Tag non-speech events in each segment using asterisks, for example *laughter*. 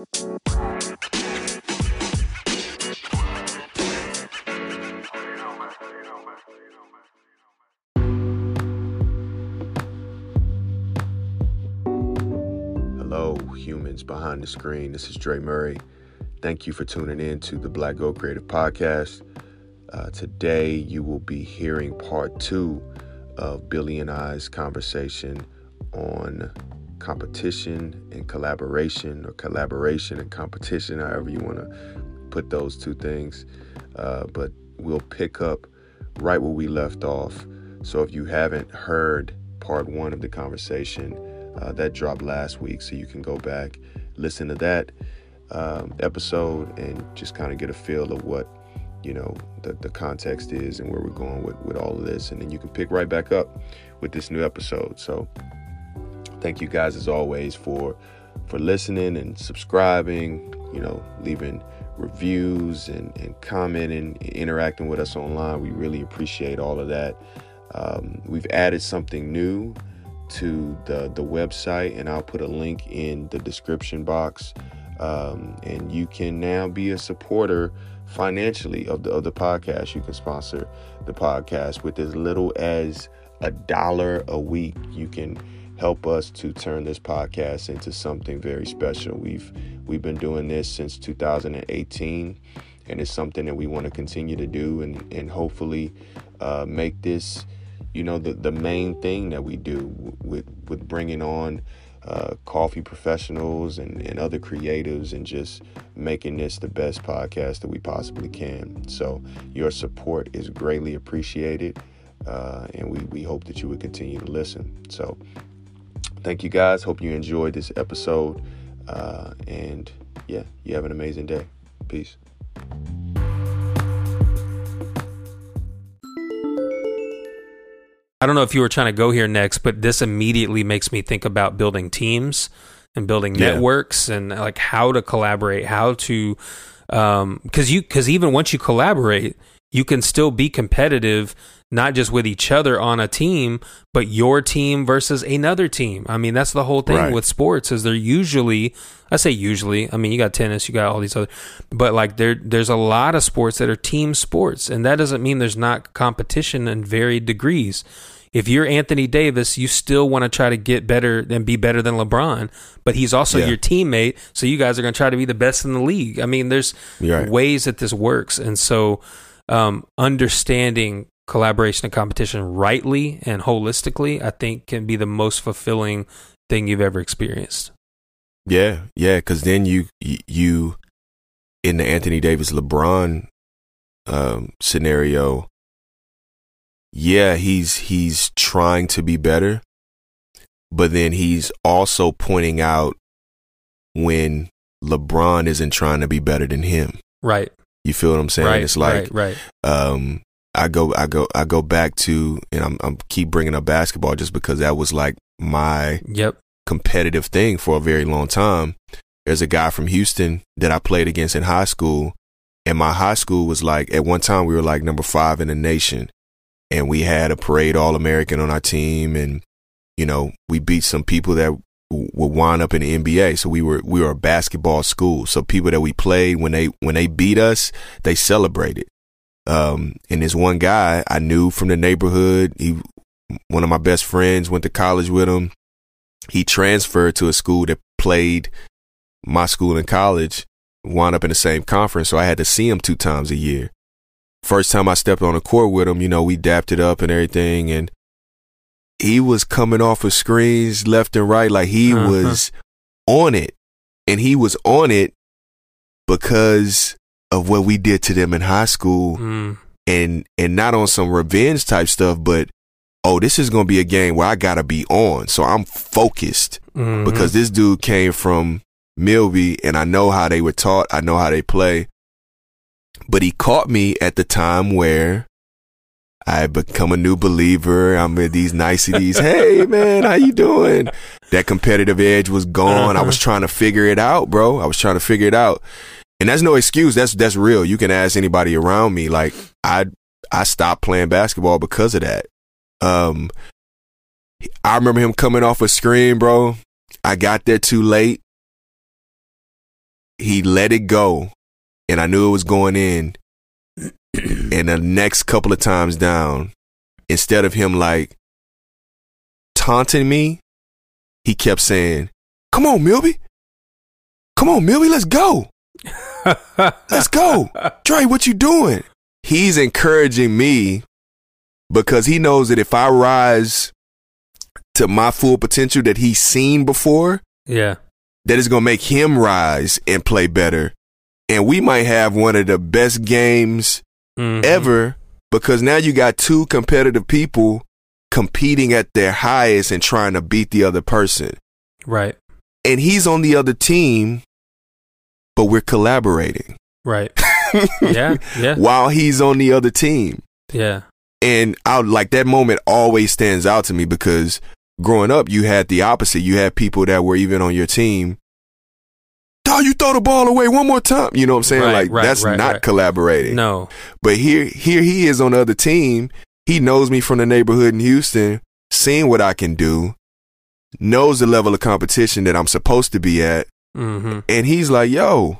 Hello, humans behind the screen. This is Dre Murray. Thank you for tuning in to the Black Gold Creative Podcast. Uh, today, you will be hearing part two of Billy and I's conversation on competition and collaboration, or collaboration and competition, however you want to put those two things. Uh, but we'll pick up right where we left off. So if you haven't heard part one of the conversation, uh, that dropped last week, so you can go back, listen to that um, episode, and just kind of get a feel of what you know the, the context is and where we're going with, with all of this and then you can pick right back up with this new episode so thank you guys as always for for listening and subscribing you know leaving reviews and, and commenting and interacting with us online we really appreciate all of that um, we've added something new to the the website and i'll put a link in the description box um, and you can now be a supporter financially of the of the podcast. You can sponsor the podcast with as little as a dollar a week. You can help us to turn this podcast into something very special. We've we've been doing this since 2018, and it's something that we want to continue to do, and and hopefully uh, make this, you know, the the main thing that we do with with bringing on uh, coffee professionals and, and other creatives and just making this the best podcast that we possibly can. So, your support is greatly appreciated, uh, and we, we hope that you would continue to listen. So, thank you guys. Hope you enjoyed this episode. Uh, and yeah, you have an amazing day. Peace. I don't know if you were trying to go here next, but this immediately makes me think about building teams and building Yeah. networks and like how to collaborate, how to um cuz you cuz even once you collaborate, you can still be competitive not just with each other on a team, but your team versus another team. I mean, that's the whole thing Right. with sports is they're usually I say usually, I mean, you got tennis, you got all these other but like there there's a lot of sports that are team sports and that doesn't mean there's not competition in varied degrees. If you're Anthony Davis, you still want to try to get better and be better than LeBron, but he's also Yeah. your teammate, so you guys are going to try to be the best in the league. I mean, there's right. ways that this works, and so um, understanding collaboration and competition rightly and holistically, I think, can be the most fulfilling thing you've ever experienced. Yeah, yeah, because then you you in the Anthony Davis LeBron um, scenario, yeah, he's he's trying to be better, but then he's also pointing out when LeBron isn't trying to be better than him. Right. You feel what I'm saying? right. it's like right. Right. um I go I go I go back to and I'm I'm keep bringing up basketball just because that was like my Yep. competitive thing for a very long time. There's a guy from Houston that I played against in high school, and my high school was like at one time we were like number five in the nation, and we had a parade All American on our team, and you know we beat some people that would wind up in the NBA. So we were we were a basketball school. So people that we played when they when they beat us, they celebrated. Um, and this one guy I knew from the neighborhood. He one of my best friends went to college with him he transferred to a school that played my school in college, wound up in the same conference, so I had to see him two times a year. First time I stepped on the court with him, you know, we dapped it up and everything, and he was coming off of screens left and right, like he Uh-huh. was on it. And he was on it because of what we did to them in high school Mm. and and not on some revenge type stuff, but oh, this is gonna be a game where I gotta be on. So I'm focused Mhm. because this dude came from Milby and I know how they were taught, I know how they play. But he caught me at the time where I become a new believer. I'm with these niceties. *laughs* hey man, how you doing? That competitive edge was gone. I was trying to figure it out, bro. I was trying to figure it out. And that's no excuse. That's that's real. You can ask anybody around me. Like I I stopped playing basketball because of that. Um I remember him coming off a screen, bro. I got there too late. he let it go, and I knew it was going in. And the next couple of times down, instead of him like taunting me, he kept saying, "Come on, Milby, come on, Milby, let's go, let's go, *laughs* Dre, what you doing?" He's encouraging me because he knows that if I rise to my full potential that he's seen before, Yeah. that is going to make him rise and play better. And we might have one of the best games Mhm. ever because now you got two competitive people competing at their highest and trying to beat the other person. Right. And he's on the other team, but we're collaborating Right. *laughs* yeah. Yeah. while he's on the other team. Yeah. And I like that moment always stands out to me because growing up, you had the opposite. You had people that were even on your team. Dog, you throw the ball away one more time. You know what I'm saying? Right, like right, that's right, not collaborating. No. But here, here he is on the other team. He knows me from the neighborhood in Houston, seeing what I can do, knows the level of competition that I'm supposed to be at, Mm-hmm. and he's like, "Yo,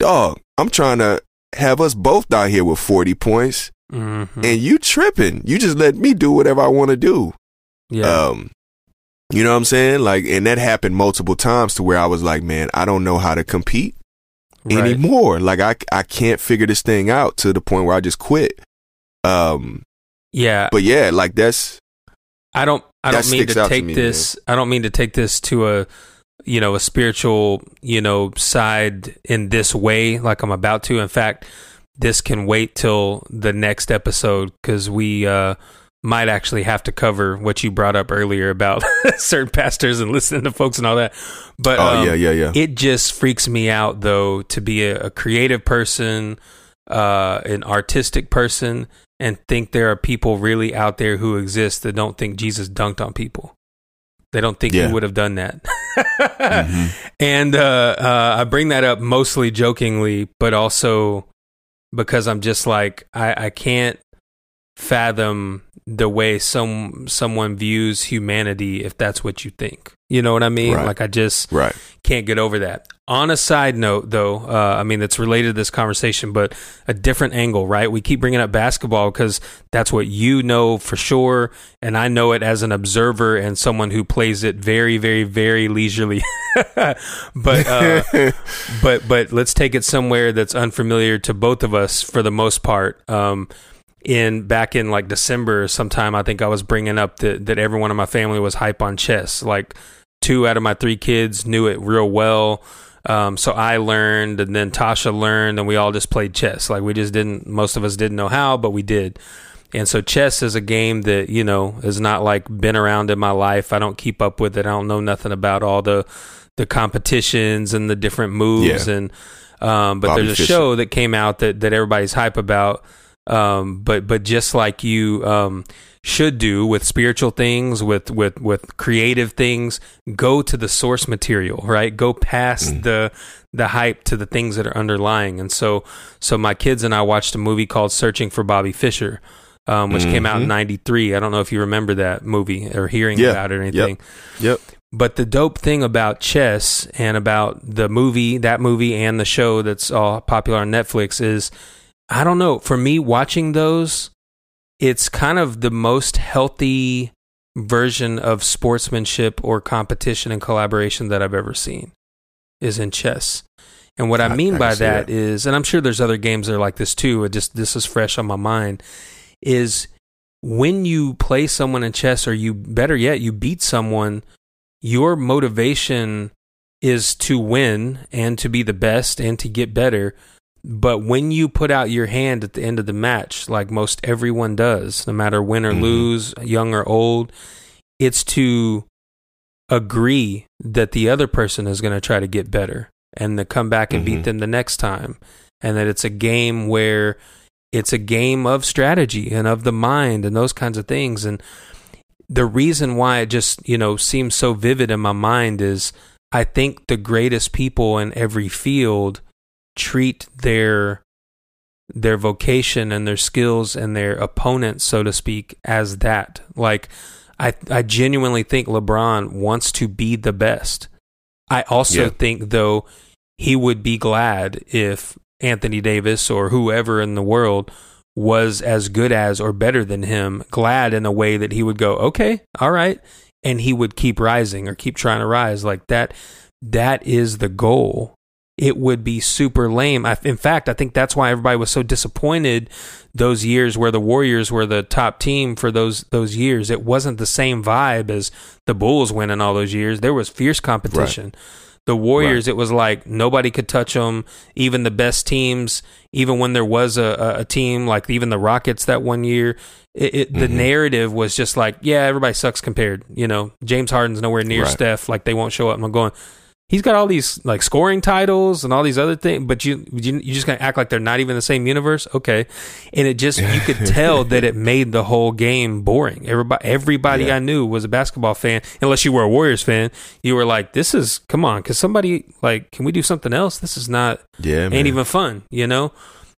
dog, I'm trying to have us both out here with 40 points, Mm-hmm. and you tripping. You just let me do whatever I want to do." Yeah. Um, you know what I'm saying? Like, and that happened multiple times to where I was like, "Man, I don't know how to compete." right. anymore. Like I I can't figure this thing out to the point where I just quit. Um, Yeah. but yeah, like that's I don't I don't mean to out to take me, this I don't mean to take this to a you know a spiritual you know side in this way like I'm about to in fact this can wait till the next episode cuz we uh might actually have to cover what you brought up earlier about *laughs* certain pastors and listening to folks and all that but oh um, yeah yeah yeah it just freaks me out though to be a, a creative person, uh, an artistic person, and think there are people really out there who exist that don't think Jesus dunked on people. They don't think Yeah. he would have done that. Mhm. *laughs* And uh, uh, I bring that up mostly jokingly, but also because I'm just like I, I can't fathom the way some someone views humanity if that's what you think. You know what I mean? Right. Like I just right can't get over that. On a side note, though, uh, I mean, it's related to this conversation, but a different angle, right? We keep bringing up basketball because that's what you know for sure. And I know it as an observer and someone who plays it very, very, very leisurely. *laughs* but, uh, *laughs* but, but let's take it somewhere that's unfamiliar to both of us for the most part. Um, in back in like December sometime, I think I was bringing up that, that everyone in my family was hype on chess. Like two out of my three kids knew it real well. Um, so I learned, and then Tasha learned, and we all just played chess. Like we just didn't. Most of us didn't know how, but we did. And so chess is a game that you know is not like been around in my life. I don't keep up with it. I don't know nothing about all the the competitions and the different moves. Yeah. And um, but Bobby there's a Fischer. show that came out that that everybody's hype about. Um, but but just like you um, should do with spiritual things, with with with creative things, go to the source material, right? Go past Mm. the the hype to the things that are underlying. And so so my kids and I watched a movie called Searching for Bobby Fischer. Um, which came out in Mhm. '93. I don't know if you remember that movie or hearing Yeah. about it or anything. yep But the dope thing about chess and about the movie, that movie and the show that's all popular on Netflix is I don't know, for me watching those, it's kind of the most healthy version of sportsmanship or competition and collaboration that I've ever seen is in chess. And what I, I- mean I by that that. is, and I'm sure there's other games that are like this too, it just this is fresh on my mind, is when you play someone in chess or you better yet, you beat someone, your motivation is to win and to be the best and to get better. But when you put out your hand at the end of the match, like most everyone does, no matter win or Mhm. lose, young or old, it's to agree that the other person is going to try to get better and to come back and beat Mhm. them the next time. And that it's a game where it's a game of strategy and of the mind and those kinds of things. And the reason why it just, you know, seems so vivid in my mind is I think the greatest people in every field treat their their vocation and their skills and their opponents, so to speak, as that. Like I I genuinely think LeBron wants to be the best. I also Yeah. think though he would be glad if Anthony Davis or whoever in the world was as good as or better than him, glad in a way that he would go, okay, all right. And he would keep rising or keep trying to rise like that. That is the goal. It would be super lame. I, in fact, I think that's why everybody was so disappointed those years where the Warriors were the top team for those those years. It wasn't the same vibe as the Bulls winning all those years. There was fierce competition. Right. The Warriors, right. it was like nobody could touch them. Even the best teams, even when there was a, a team like even the Rockets that one year, it, it, mm-hmm. the narrative was just like, yeah, everybody sucks compared. You know, James Harden's nowhere near right. Steph. Like they won't show up. I'm going he's got all these like scoring titles and all these other things, but you you, you just gonna act like they're not even the same universe, okay? And it just you could *laughs* tell that it made the whole game boring. Everybody everybody yeah. I knew was a basketball fan, unless you were a Warriors fan. You were like, this is come on, cause somebody like, can we do something else? This is not yeah, ain't even fun, you know.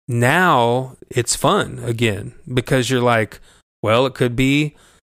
Now it's fun again because you're like, well, it could be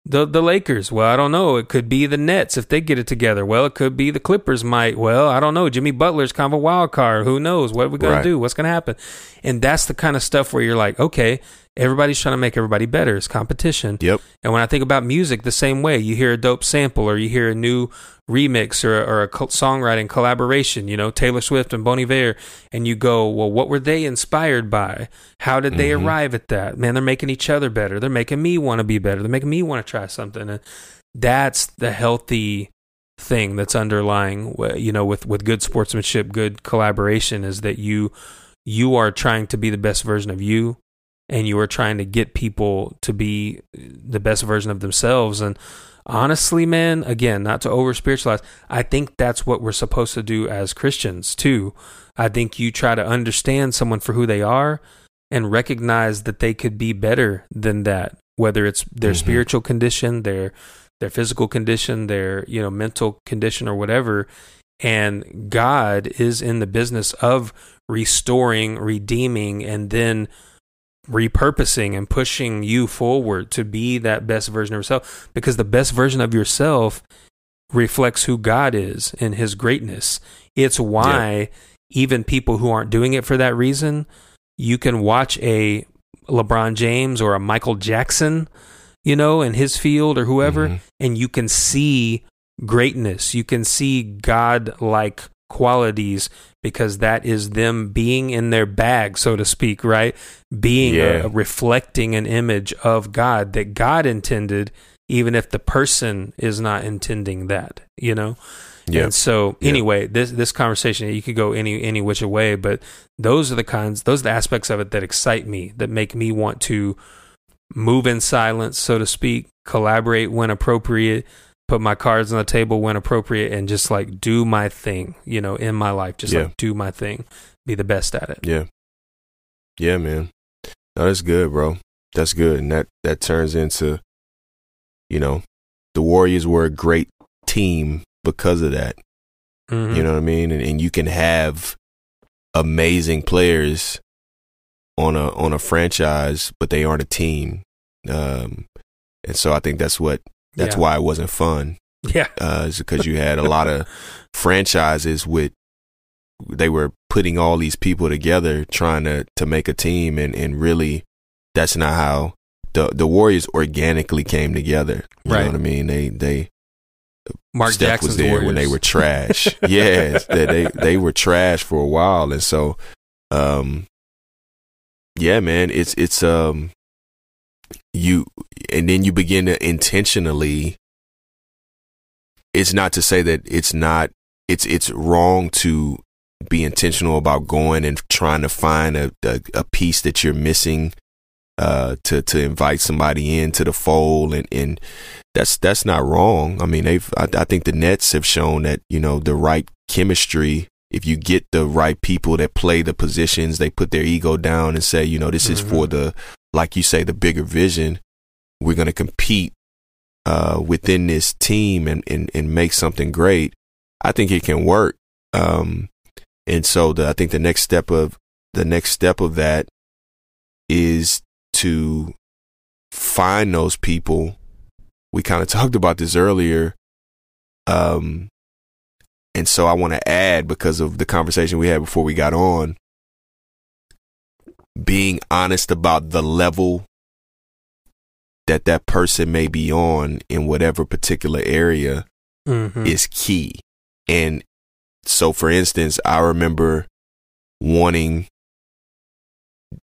the the Lakers. Well, I don't know. It could be the Nets if they get it together. Well, it could be the Clippers might. Well, I don't know. Jimmy Butler's kind of a wild card. Who knows? What are we gonna right. do? What's gonna happen? And that's the kind of stuff where you're like, okay, everybody's trying to make everybody better. It's competition. Yep. And when I think about music, the same way. You hear a dope sample or you hear a new remix or, or a songwriting collaboration, you know, Taylor Swift and Bon Iver, and you go, well, what were they inspired by? How did they mm-hmm. arrive at that? Man, they're making each other better. They're making me want to be better. They're making me want to try something. And that's the healthy thing that's underlying, you know, with, with good sportsmanship, good collaboration is that you, you are trying to be the best version of you and you are trying to get people to be the best version of themselves. And honestly, man, again, not to over spiritualize, I think that's what we're supposed to do as Christians too. I think you try to understand someone for who they are and recognize that they could be better than that, whether it's their mm-hmm. spiritual condition, their their physical condition, their, you know, mental condition or whatever. And God is in the business of restoring, redeeming, and then repurposing and pushing you forward to be that best version of yourself because the best version of yourself reflects who God is and his greatness. It's why yeah. even people who aren't doing it for that reason, you can watch a LeBron James or a Michael Jackson, you know, in his field or whoever, mm-hmm. and you can see greatness. You can see God like qualities because that is them being in their bag, so to speak, right? Being yeah. a, reflecting an image of God that God intended, even if the person is not intending that, you know? Yeah. And so anyway, this this conversation you could go any any which way, but those are the kinds those are the aspects of it that excite me, that make me want to move in silence, so to speak, collaborate when appropriate, put my cards on the table when appropriate and just like do my thing, you know, in my life. Just yeah. like do my thing. Be the best at it. Yeah. Yeah, man. No, that's good, bro. That's good. And that that turns into, you know, the Warriors were a great team because of that. Mm-hmm. You know what I mean? And and you can have amazing players on a on a franchise, but they aren't a team. Um and so I think that's what that's yeah. why it wasn't fun. Yeah, uh, because you had a lot of *laughs* franchises with they were putting all these people together trying to to make a team, and and really that's not how the the Warriors organically came together. You right. know what I mean? They they Mark Steph Jackson's was there Warriors. when they were trash. *laughs* yeah, they, they they were trash for a while, and so um, yeah, man, it's it's um you and then you begin to intentionally it's not to say that it's not it's it's wrong to be intentional about going and trying to find a a, a piece that you're missing uh, to to invite somebody into the fold and and that's that's not wrong. I mean, they've I, I think the Nets have shown that you know the right chemistry. If you get the right people that play the positions, they put their ego down and say, you know, this mm-hmm. is for mm-hmm. the like you say, the bigger vision. We're going to compete uh, within this team and, and, and make something great. I think it can work. Um, and so the, I think the next step of the next step of that is to find those people. We kind of *laughs* talked about this earlier. Um, and so I want to add because of the conversation we had before we got on, being honest about the level that that person may be on in whatever particular area Mhm. is key. And so, for instance, I remember wanting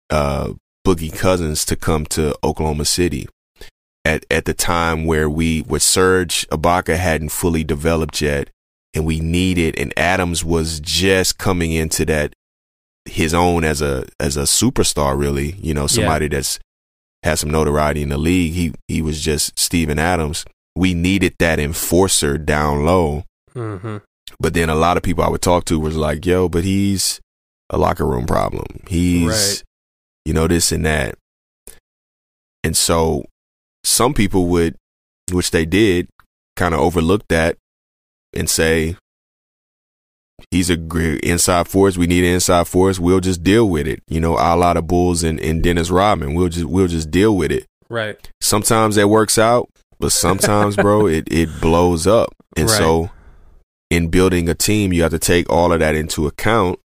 uh, Boogie Cousins to come to Oklahoma City at at the time where we where Serge Ibaka hadn't fully developed yet, and we needed, and Adams was just coming into that his own as a as a superstar. Really, you know, somebody that's had some notoriety in the league. He he was just Steven Adams. We needed that enforcer down low. Mhm. But then a lot of people I would talk to was like, yo, but he's a locker room problem. He's, Right. you know, this and that. And so some people would, which they did, kind of overlook that and say, he's a great inside force. We need an inside force. We'll just deal with it. You know, a lot of Bulls and, and Dennis Rodman. We'll just, we'll just deal with it. Right. Sometimes that works out, but sometimes, bro, *laughs* it, it blows up. And Right. so in building a team, you have to take all of that into account.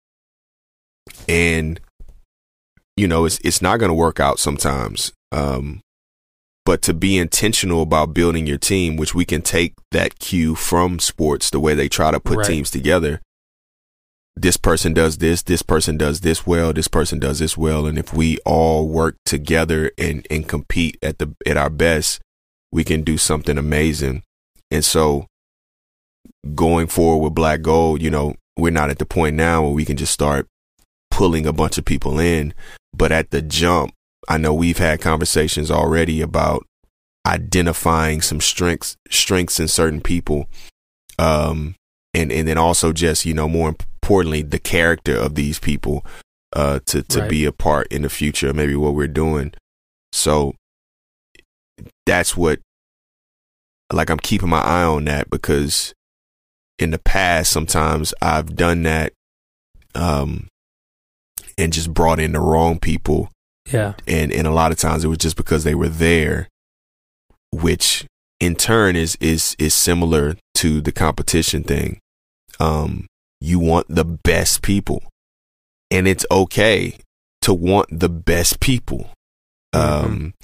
And, you know, it's it's not gonna work out sometimes. Um but to be intentional about building your team, which we can take that cue from sports, the way they try to put Right. teams together. This person does this, this person does this well, this person does this well, and if we all work together and and compete at the at our best, we can do something amazing. And so going forward with Black Gold, you know, we're not at the point now where we can just start pulling a bunch of people in. But at the jump, I know we've had conversations already about identifying some strengths strengths in certain people. Um and, and then also just, you know, more importantly, the character of these people uh to, to Right. be a part in the future, maybe what we're doing. So that's what like I'm keeping my eye on that because in the past sometimes I've done that um and just brought in the wrong people Yeah. and and a lot of times it was just because they were there which in turn is is is similar to the competition thing um you want the best people. And it's okay to want the best people. Um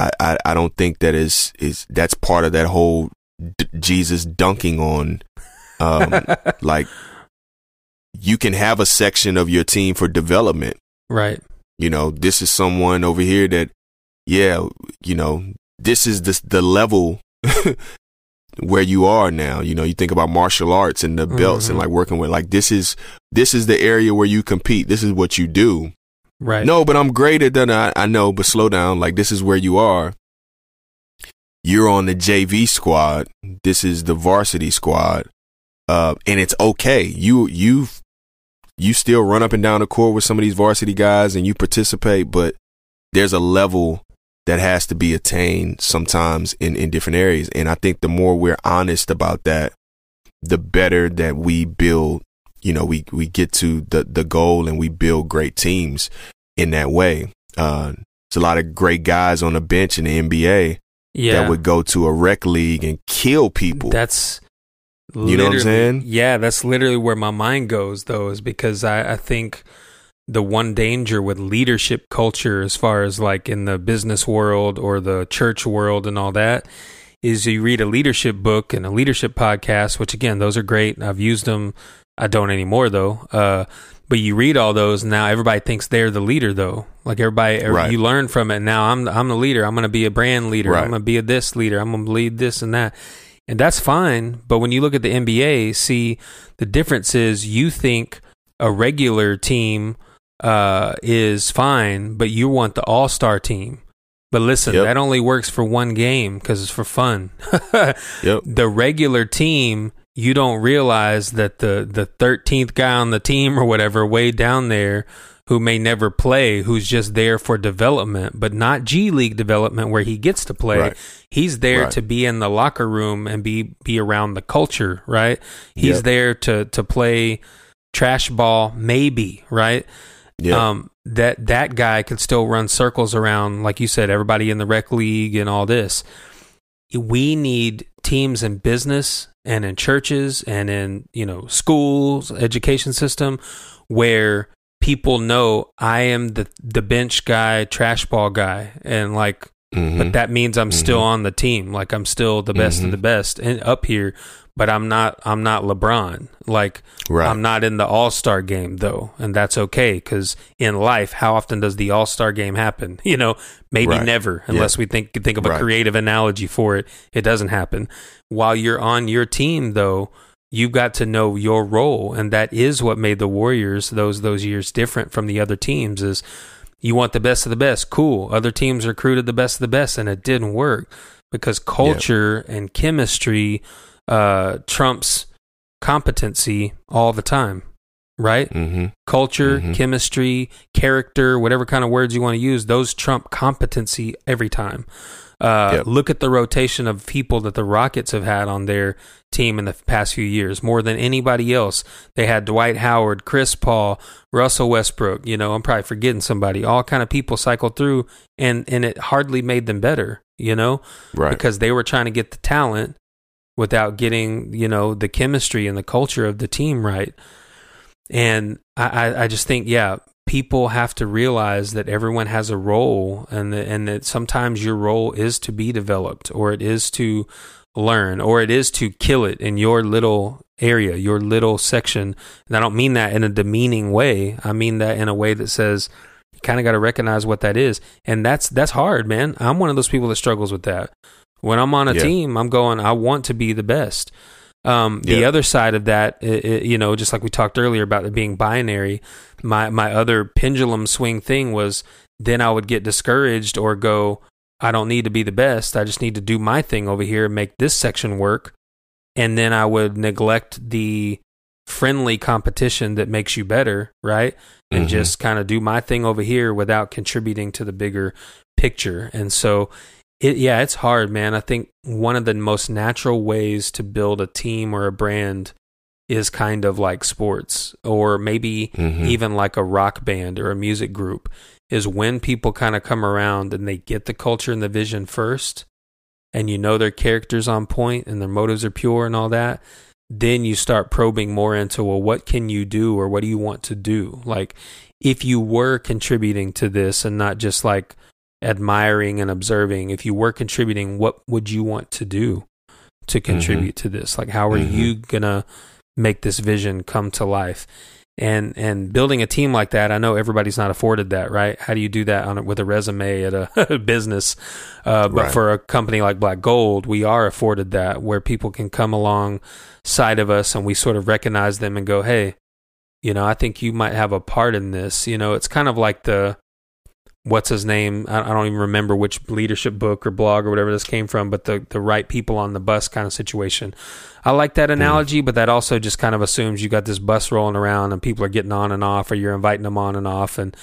I, I i don't think that is is that's part of that whole d- jesus dunking on um *laughs* like you can have a section of your team for development. Right. you know this is someone over here that yeah you know this is the the level *laughs* where you are now. You know you think about martial arts and the belts and Mhm. like working with like this is this is the area where you compete. This is what you do. Right. no but i'm greater than I, I know but slow down. Like this is where you are. You're on the jv squad. This is the varsity squad. Uh and it's okay. You you you still run up and down the court with some of these varsity guys and you participate but there's a level that has to be attained sometimes in in different areas and i think the more we're honest about that the better that we build you know we we get to the the goal and we build great teams in that way uh there's a lot of great guys on the bench in the nba Yeah. that would go to a rec league and kill people That's You know what I'm saying? Yeah, that's literally where my mind goes though, is because I, I think the one danger with leadership culture as far as like in the business world or the church world and all that is you read a leadership book and a leadership podcast, which again, those are great. I've used them. I don't anymore though. Uh, but you read all those and now everybody thinks they're the leader though. Like everybody, er, Right. you learn from it. Now I'm, I'm the leader. I'm going to be a brand leader. Right. I'm going to be a this leader. I'm going to lead this and that. And that's fine. But when you look at the NBA, see the difference is you think a regular team uh, is fine, but you want the all star team. But listen, Yep. that only works for one game because it's for fun. *laughs* Yep. The regular team, you don't realize that the the thirteenth guy on the team or whatever, way down there, who may never play, who's just there for development, but not G League development where he gets to play. Right. He's there Right. to be in the locker room and be be around the culture, right? He's Yep. there to to play trash ball, maybe, right? Yeah. Um, that that guy could still run circles around, like you said, everybody in the rec league and all this. we need teams in business and in churches and in you know schools education system where people know i am the the bench guy trash ball guy and like Mhm. but that means i'm still Mhm. on the team like i'm still the best Mhm. of the best and up here but i'm not i'm not lebron like right. I'm not in the All Star game though, and that's okay because in life, how often does the All Star game happen? *laughs* You know, maybe Right. never, unless we think think of a Right. creative analogy for it. It doesn't happen. While you're on your team, though, you've got to know your role, and that is what made the Warriors those those years different from the other teams. Is you want the best of the best, cool. Other teams recruited the best of the best, and it didn't work because culture and chemistry uh, trumps competency all the time, right? mm-hmm. Culture, Mhm. chemistry, character, whatever kind of words you want to use, those trump competency every time. Uh, Yep. Look at the rotation of people that the Rockets have had on their team in the past few years, more than anybody else. They had Dwight Howard, Chris Paul, Russell Westbrook. You know, I'm probably forgetting somebody. All kind of people cycled through, and and it hardly made them better. You know, Right. because they were trying to get the talent without getting you know the chemistry and the culture of the team right and i i, I just think yeah people have to realize that everyone has a role and that, and that sometimes your role is to be developed or it is to learn or it is to kill it in your little area your little section. And i don't mean that in a demeaning way. I mean that in a way that says you kind of got to recognize what that is. And that's that's hard man. I'm one of those people that struggles with that. When i'm on a Yeah. team i'm going i want to be the best. Um, the Yeah. other side of that, i i you know, just like we talked earlier about it being binary, my my other pendulum swing thing was then I would get discouraged or go, I don't need to be the best. I just need to do my thing over here and make this section work. And then I would neglect the friendly competition that makes you better, right? And Mhm. just kind of do my thing over here without contributing to the bigger picture. And so it yeah, it's hard, man. I think one of the most natural ways to build a team or a brand is kind of like sports or maybe Mhm. even like a rock band or a music group is when people kind of come around and they get the culture and the vision first and you know their characters on point and their motives are pure and all that then you start probing more into well what can you do or what do you want to do like if you were contributing to this and not just like admiring and observing if you were contributing what would you want to do to contribute to this like how are Mhm. you gonna make this vision come to life. And and building a team like that i know everybody's not afforded that right? How do you do that on a, with a resume at a *laughs* business uh, but Right. for a company like black gold we are afforded that where people can come alongside of us and we sort of recognize them and go hey you know i think you might have a part in this. You know it's kind of like the what's his name? I, I don't even remember which leadership book or blog or whatever this came from but the the right people on the bus kind of situation. I like that hmm. analogy but that also just kind of assumes you got this bus rolling around and people are getting on and off or you're inviting them on and off and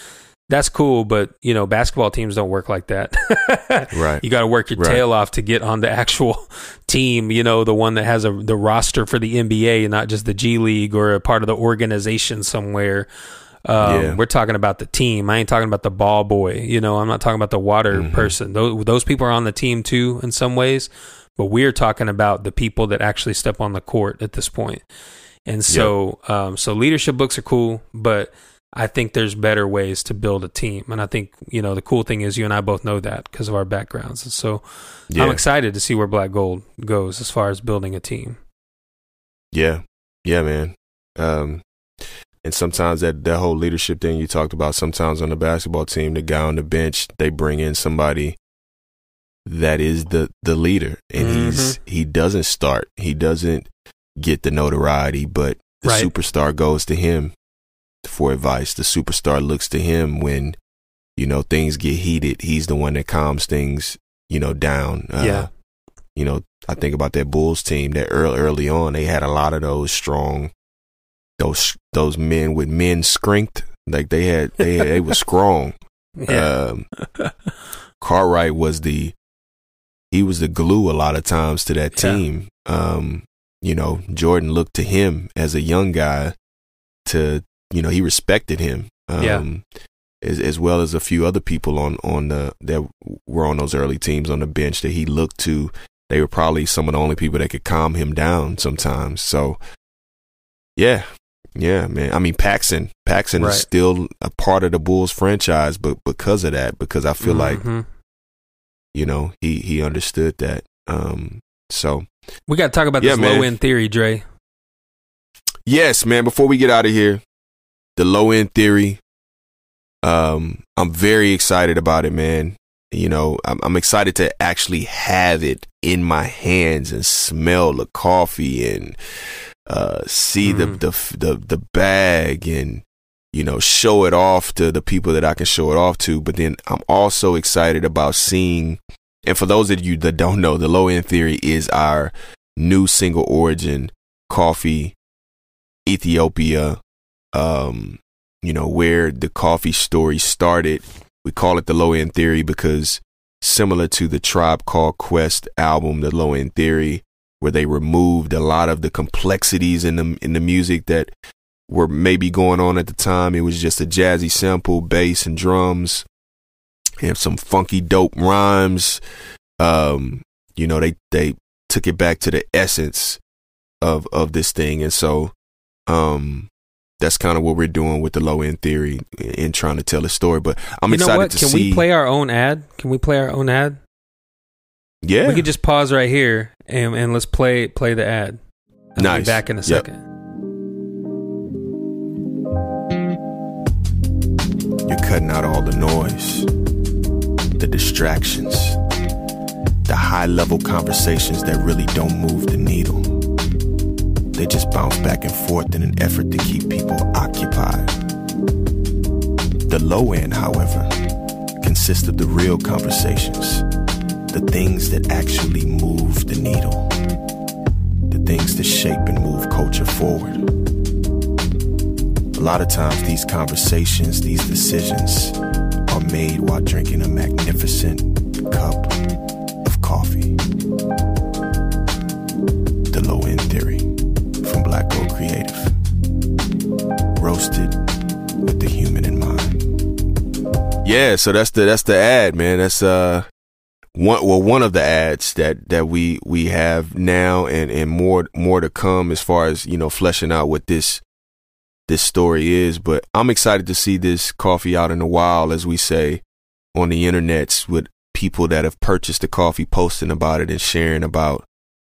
that's cool but you know basketball teams don't work like that. *laughs* Right. you got to work your Right. tail off to get on the actual *laughs* team you know the one that has a the roster for the nba and not just the g league or a part of the organization somewhere um, Yeah. We're talking about the team. I ain't talking about the ball boy. You know, I'm not talking about the water Mhm. person. Those, those people are on the team too in some ways, but we're talking about the people that actually step on the court at this point. And so, um, so leadership books are cool, but I think there's better ways to build a team. And I think, you know, the cool thing is you and I both know that because of our backgrounds. And so Yeah. I'm excited to see where Black Gold goes as far as building a team. Yeah, yeah, man. Um, and sometimes that that whole leadership thing you talked about. Sometimes on the basketball team, the guy on the bench, they bring in somebody that is the the leader, and he's he doesn't start. He doesn't get the notoriety, but the Right. superstar goes to him for advice. The superstar looks to him when you know things get heated. He's the one that calms things, you know, down. Uh, Yeah. You know, I think about that Bulls team that early early on they had a lot of those strong, those those men with men strength. Like they had they they were strong. *laughs* Yeah. Um, Cartwright was the he was the glue a lot of times to that Yeah. team. Um, you know, Jordan looked to him as a young guy to you know he respected him. Um, Yeah. As, as well as a few other people on on the that were on those early teams on the bench that he looked to they were probably some of the only people that could calm him down sometimes. So, yeah, yeah, man. I mean, Paxson, Paxson right. is still a part of the Bulls franchise, but because of that, because I feel mm-hmm. like, you know, he he understood that. Um, so we got to talk about yeah, this low end theory, Dre. Yes, man. Before we get out of here, the low end theory. Um, I'm very excited about it, man. You know, I'm, I'm excited to actually have it in my hands and smell the coffee and uh, see mm. the, the the the bag and you know show it off to the people that I can show it off to. But then I'm also excited about seeing. And for those of you that don't know, the low end theory is our new single origin coffee, Ethiopia. Um, you know where the coffee story started we call it the low end theory because similar to the Tribe Called Quest album, the Low End Theory, where they removed a lot of the complexities in the in the music that were maybe going on at the time. It was just a jazzy sample, bass and drums, and some funky dope rhymes. Um, you know, they they took it back to the essence of of this thing, and so um that's kind of what we're doing with the low end theory in trying to tell a story. But I'm you excited to Can see. Can we play our own ad? Can we play our own ad? Yeah, we could just pause right here and and let's play play the ad. I'll nice. Be back in a yep. second. You're cutting out all the noise, the distractions, the high level conversations that really don't move the needle they just bounce back and forth in an effort to keep people occupied. The low end, however, consists of the real conversations, the things that actually move the needle, the things that shape and move culture forward. A lot of times, these conversations, these decisions are made while drinking a magnificent cup of coffee. The low end theory. From Black Gold Creative. Roasted with the human in mind. Yeah, so that's the that's the ad, man. That's uh one well one of the ads that that we we have now and and more more to come as far as you know fleshing out what this this story is but i'm excited to see this coffee out in the wild as we say on the internets with people that have purchased the coffee posting about it and sharing about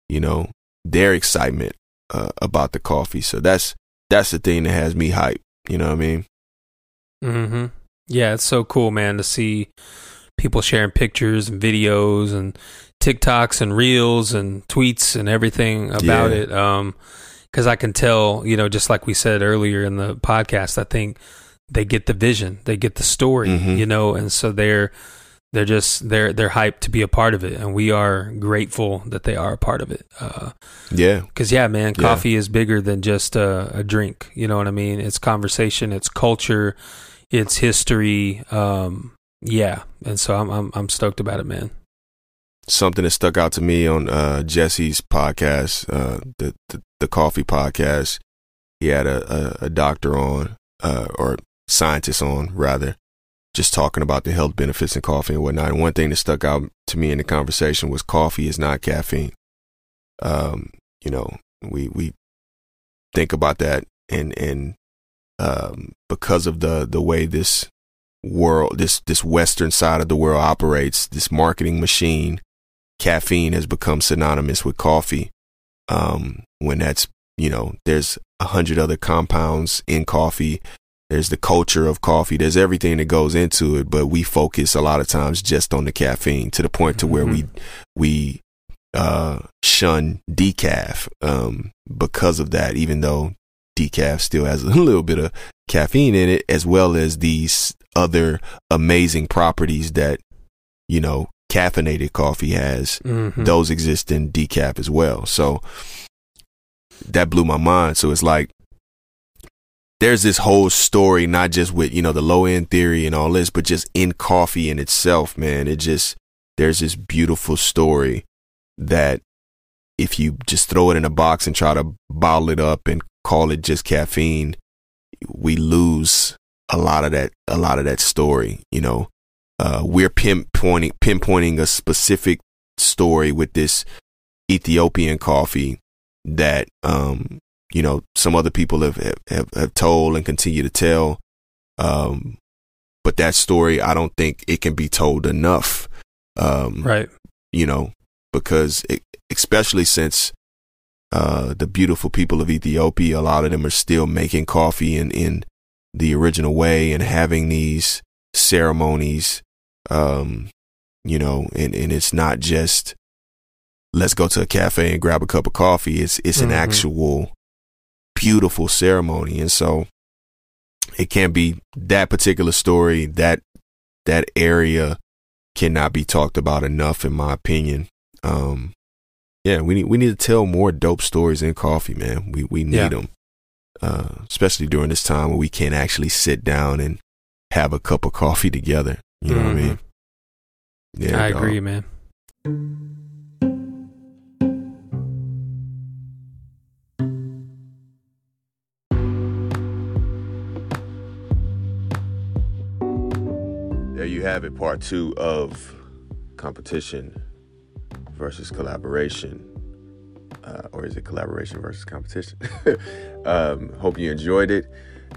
you know their excitement uh, about the coffee. So that's that's the thing that has me hyped. You know what I mean? Hmm. Yeah, it's so cool, man, to see people sharing pictures and videos and TikToks and reels and tweets and everything about yeah. it. Um, because I can tell, you know, just like we said earlier in the podcast, I think they get the vision, they get the story, mm-hmm. you know, and so they're they're just they're they're hyped to be a part of it and we are grateful that they are a part of it uh, yeah because yeah man coffee yeah. is bigger than just a, a, drink you know what i mean it's conversation it's culture it's history um, yeah and so I'm, I'm i'm stoked about it man something that stuck out to me on uh, jesse's podcast uh, the, the, the coffee podcast he had a, a, a doctor on uh, or scientist on rather just talking about the health benefits in coffee and whatnot. And one thing that stuck out to me in the conversation was coffee is not caffeine. Um, you know, we we think about that and and um, because of the the way this world this this western side of the world operates, this marketing machine, caffeine has become synonymous with coffee. Um, when that's you know, there's a hundred other compounds in coffee there's the culture of coffee. There's everything that goes into it, but we focus a lot of times just on the caffeine to the point to where mm-hmm. we we uh, shun decaf um, because of that. Even though decaf still has a *laughs* little bit of caffeine in it, as well as these other amazing properties that you know caffeinated coffee has. Mm-hmm. Those exist in decaf as well. So that blew my mind. So it's like there's this whole story, not just with, you know, the low end theory and all this, but just in coffee in itself, man. It just, there's this beautiful story that if you just throw it in a box and try to bottle it up and call it just caffeine, we lose a lot of that, a lot of that story, you know. Uh, we're pinpointing, pinpointing a specific story with this Ethiopian coffee that um, you know some other people have have, have told and continue to tell. Um, but that story, I don't think it can be told enough. Um, right. You know, because it, especially since uh, the beautiful people of Ethiopia, a lot of them are still making coffee in, in the original way and having these ceremonies, um, you know, and, and it's not just let's go to a cafe and grab a cup of coffee. It's it's mm-hmm. an actual beautiful ceremony. And so it can't be that particular story, that that area cannot be talked about enough in my opinion. Um yeah, we need we need to tell more dope stories in coffee, man. We we need yeah. them. Uh, especially during this time where we can't actually sit down and have a cup of coffee together. You know mm-hmm. what I mean? Mm-hmm. Yeah, I dog. agree, man. There you have it, part two of competition versus collaboration uh, or is it collaboration versus competition? *laughs* um, hope you enjoyed it.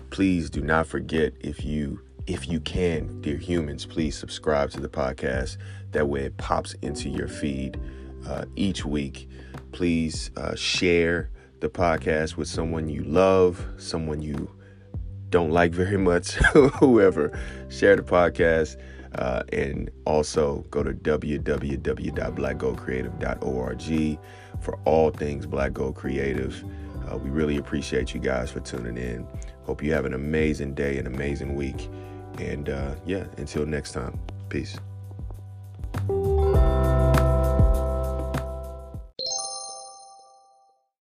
Please do not forget if you if you can, dear humans, please subscribe to the podcast. That way it pops into your feed uh, each week. Please uh, share the podcast with someone you love, someone you don't like very much, *laughs* whoever. Share the podcast. Uh, and also go to www.blackgoldcreative.org for all things Black Gold Creative. Uh, we really appreciate you guys for tuning in. Hope you have an amazing day, an amazing week. And uh, yeah, until next time, peace.